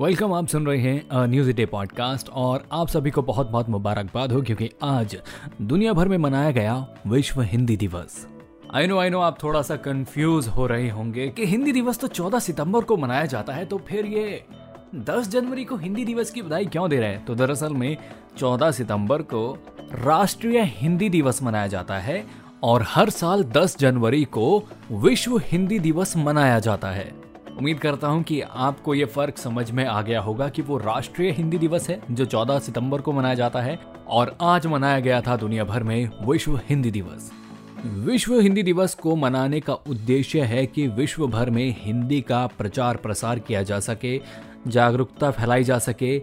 Welcome आप सुन रहे हैं न्यूज़ डे पॉडकास्ट और आप सभी को बहुत बहुत मुबारकबाद हो क्योंकि आज दुनिया भर में मनाया गया विश्व हिंदी दिवस। आई नो आई नो आप थोड़ा सा कंफ्यूज हो रहे होंगे कि हिंदी दिवस तो 14 सितंबर को मनाया जाता है तो फिर ये 10 जनवरी को हिंदी दिवस की बधाई क्यों दे रहे हैं? तो दरअसल में 14 सितंबर को राष्ट्रीय हिंदी दिवस मनाया जाता है और हर साल 10 जनवरी को विश्व हिंदी दिवस मनाया जाता है। उम्मीद करता हूँ कि आपको ये फ़र्क समझ में आ गया होगा कि वो राष्ट्रीय हिंदी दिवस है, जो 14 सितंबर को मनाया जाता है और आज मनाया गया था दुनिया भर में विश्व हिंदी दिवस। विश्व हिंदी दिवस को मनाने का उद्देश्य है कि विश्व भर में हिंदी का प्रचार प्रसार किया जा सके, जागरूकता फैलाई जा सके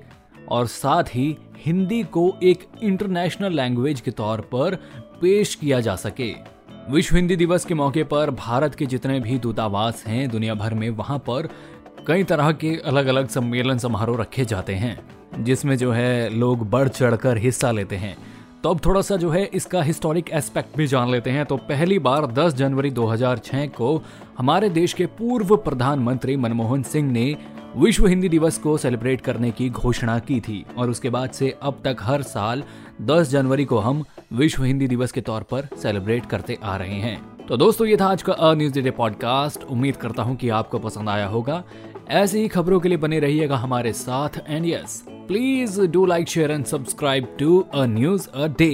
और साथ ही हिंदी को एक इंटरनेशनल लैंग्वेज के तौर पर पेश किया जा सके। विश्व हिंदी दिवस के मौके पर भारत के जितने भी दूतावास हैं दुनिया भर में वहाँ पर कई तरह के अलग अलग सम्मेलन समारोह रखे जाते हैं, जिसमें जो है लोग बढ़ चढ़कर हिस्सा लेते हैं। तो अब थोड़ा सा जो है इसका हिस्टोरिक एस्पेक्ट भी जान लेते हैं। तो पहली बार 10 जनवरी 2006 को हमारे देश के पूर्व प्रधानमंत्री मनमोहन सिंह ने विश्व हिंदी दिवस को सेलिब्रेट करने की घोषणा की थी। और उसके बाद से अब तक हर साल 10 जनवरी को हम विश्व हिंदी दिवस के तौर पर सेलिब्रेट करते आ रहे हैं। तो दोस्तों, ये था आज का अ न्यूज़ डे पॉडकास्ट। उम्मीद करता हूँ कि आपको पसंद आया होगा। ऐसी ही खबरों के लिए बने रहिएगा हमारे साथ। And yes please do like share and subscribe to a news a day